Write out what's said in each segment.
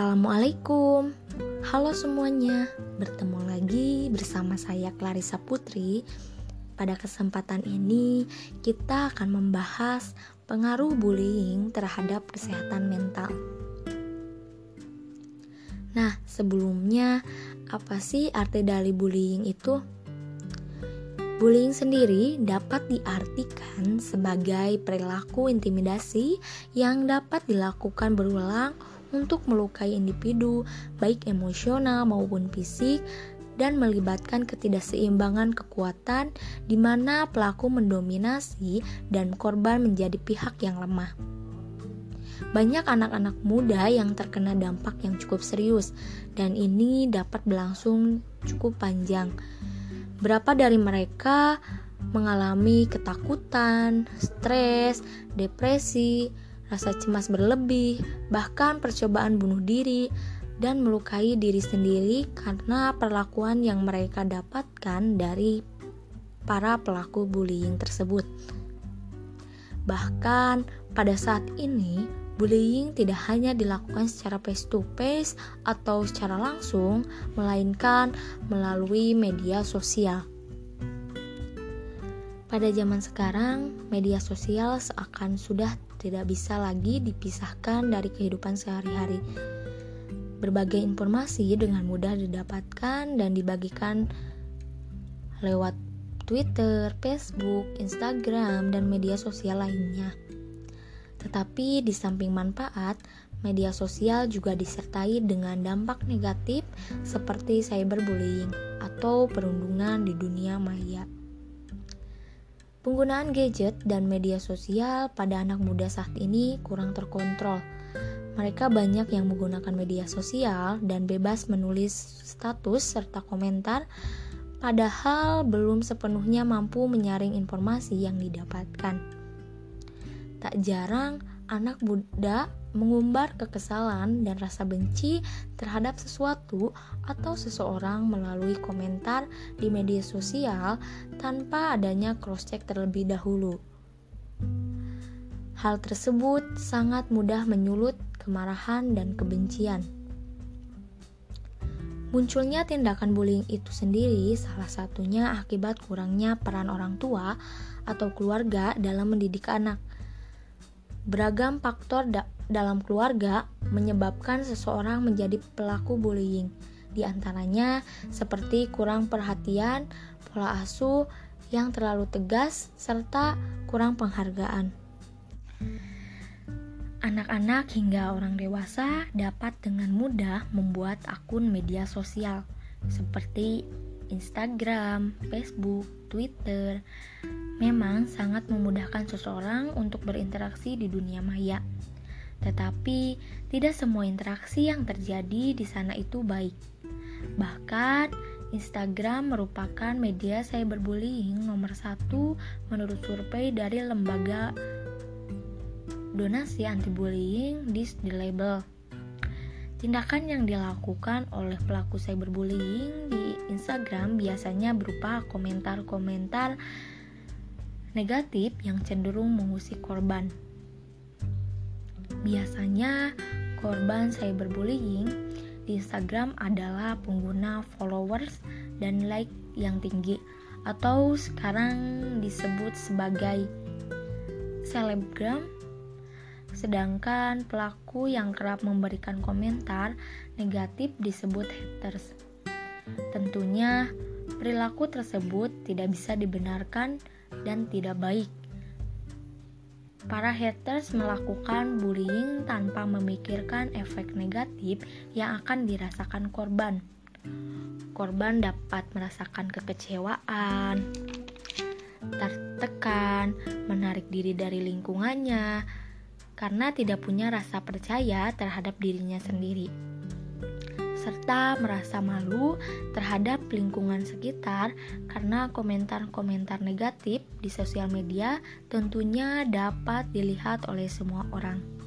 Assalamualaikum. Halo semuanya. Bertemu lagi bersama saya Clarissa Putri. Pada kesempatan ini kita akan membahas pengaruh bullying terhadap kesehatan mental. Nah sebelumnya apa sih arti dari bullying itu? Bullying sendiri dapat diartikan sebagai perilaku intimidasi yang dapat dilakukan berulang untuk melukai individu, baik emosional maupun fisik, dan melibatkan ketidakseimbangan kekuatan di mana pelaku mendominasi dan korban menjadi pihak yang lemah. Banyak anak-anak muda yang terkena dampak yang cukup serius, dan ini dapat berlangsung cukup panjang Berapa dari mereka mengalami ketakutan, stres, depresi, rasa cemas berlebih, bahkan percobaan bunuh diri, dan melukai diri sendiri karena perlakuan yang mereka dapatkan dari para pelaku bullying tersebut. Bahkan pada saat ini, bullying tidak hanya dilakukan secara face to face atau secara langsung, melainkan melalui media sosial. Pada zaman sekarang, media sosial seakan sudah tidak bisa lagi dipisahkan dari kehidupan sehari-hari. Berbagai informasi dengan mudah didapatkan dan dibagikan lewat Twitter, Facebook, Instagram, dan media sosial lainnya. Tetapi di samping manfaat, media sosial juga disertai dengan dampak negatif seperti cyberbullying atau perundungan di dunia maya. Penggunaan gadget dan media sosial pada anak muda saat ini kurang terkontrol. Mereka banyak yang menggunakan media sosial dan bebas menulis status serta komentar, padahal belum sepenuhnya mampu menyaring informasi yang didapatkan. Tak jarang anak muda mengumbar kekesalan dan rasa benci terhadap sesuatu atau seseorang melalui komentar di media sosial tanpa adanya cross-check terlebih dahulu. Hal tersebut sangat mudah menyulut kemarahan dan kebencian. Munculnya tindakan bullying itu sendiri salah satunya akibat kurangnya peran orang tua atau keluarga dalam mendidik anak Beragam faktor da dalam keluarga menyebabkan seseorang menjadi pelaku bullying. Di antaranya seperti kurang perhatian, pola asuh yang terlalu tegas, serta kurang penghargaan. Anak-anak hingga orang dewasa dapat dengan mudah membuat akun media sosial seperti Instagram, Facebook, Twitter, memang sangat memudahkan seseorang untuk berinteraksi di dunia maya. Tetapi, tidak semua interaksi yang terjadi di sana itu baik. Bahkan, Instagram merupakan media cyberbullying nomor satu menurut survei dari lembaga donasi anti-bullying di The Label. Tindakan yang dilakukan oleh pelaku cyberbullying di Instagram biasanya berupa komentar-komentar negatif yang cenderung mengusik korban. Biasanya korban cyberbullying di Instagram adalah pengguna followers dan like yang tinggi atau sekarang disebut sebagai selebgram sedangkan pelaku yang kerap memberikan komentar negatif disebut haters. Tentunya, perilaku tersebut tidak bisa dibenarkan dan tidak baik. Para haters melakukan bullying tanpa memikirkan efek negatif yang akan dirasakan korban. Korban dapat merasakan kekecewaan, tertekan, menarik diri dari lingkungannya, karena tidak punya rasa percaya terhadap dirinya sendiri, serta merasa malu terhadap lingkungan sekitar karena komentar-komentar negatif di sosial media tentunya dapat dilihat oleh semua orang.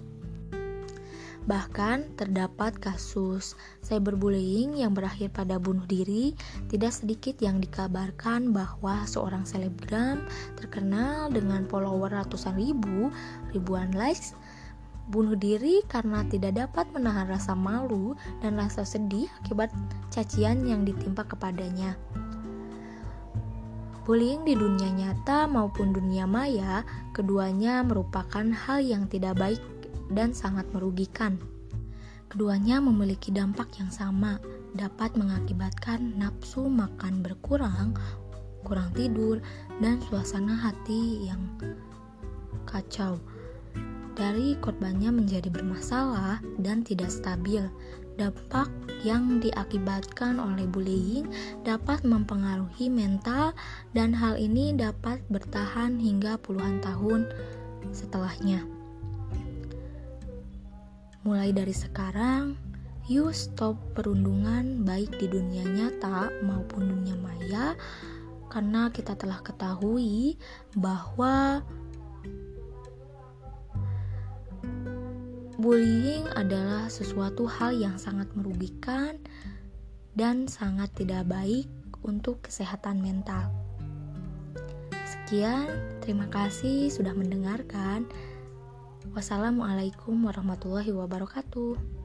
Bahkan terdapat kasus cyberbullying yang berakhir pada bunuh diri, tidak sedikit yang dikabarkan bahwa seorang selebgram terkenal dengan follower ratusan ribu, ribuan likes, bunuh diri karena tidak dapat menahan rasa malu dan rasa sedih akibat cacian yang ditimpa kepadanya. Bullying di dunia nyata maupun dunia maya, keduanya merupakan hal yang tidak baik dan sangat merugikan. Keduanya memiliki dampak yang sama, dapat mengakibatkan nafsu makan berkurang, kurang tidur, dan suasana hati yang kacau. Dari korbannya menjadi bermasalah dan tidak stabil. Dampak yang diakibatkan oleh bullying dapat mempengaruhi mental, dan hal ini dapat bertahan hingga puluhan tahun setelahnya. Mulai dari sekarang, yuk stop perundungan baik di dunia nyata maupun dunia maya karena kita telah ketahui bahwa bullying adalah sesuatu hal yang sangat merugikan dan sangat tidak baik untuk kesehatan mental. Sekian, terima kasih sudah mendengarkan. Wassalamualaikum warahmatullahi wabarakatuh.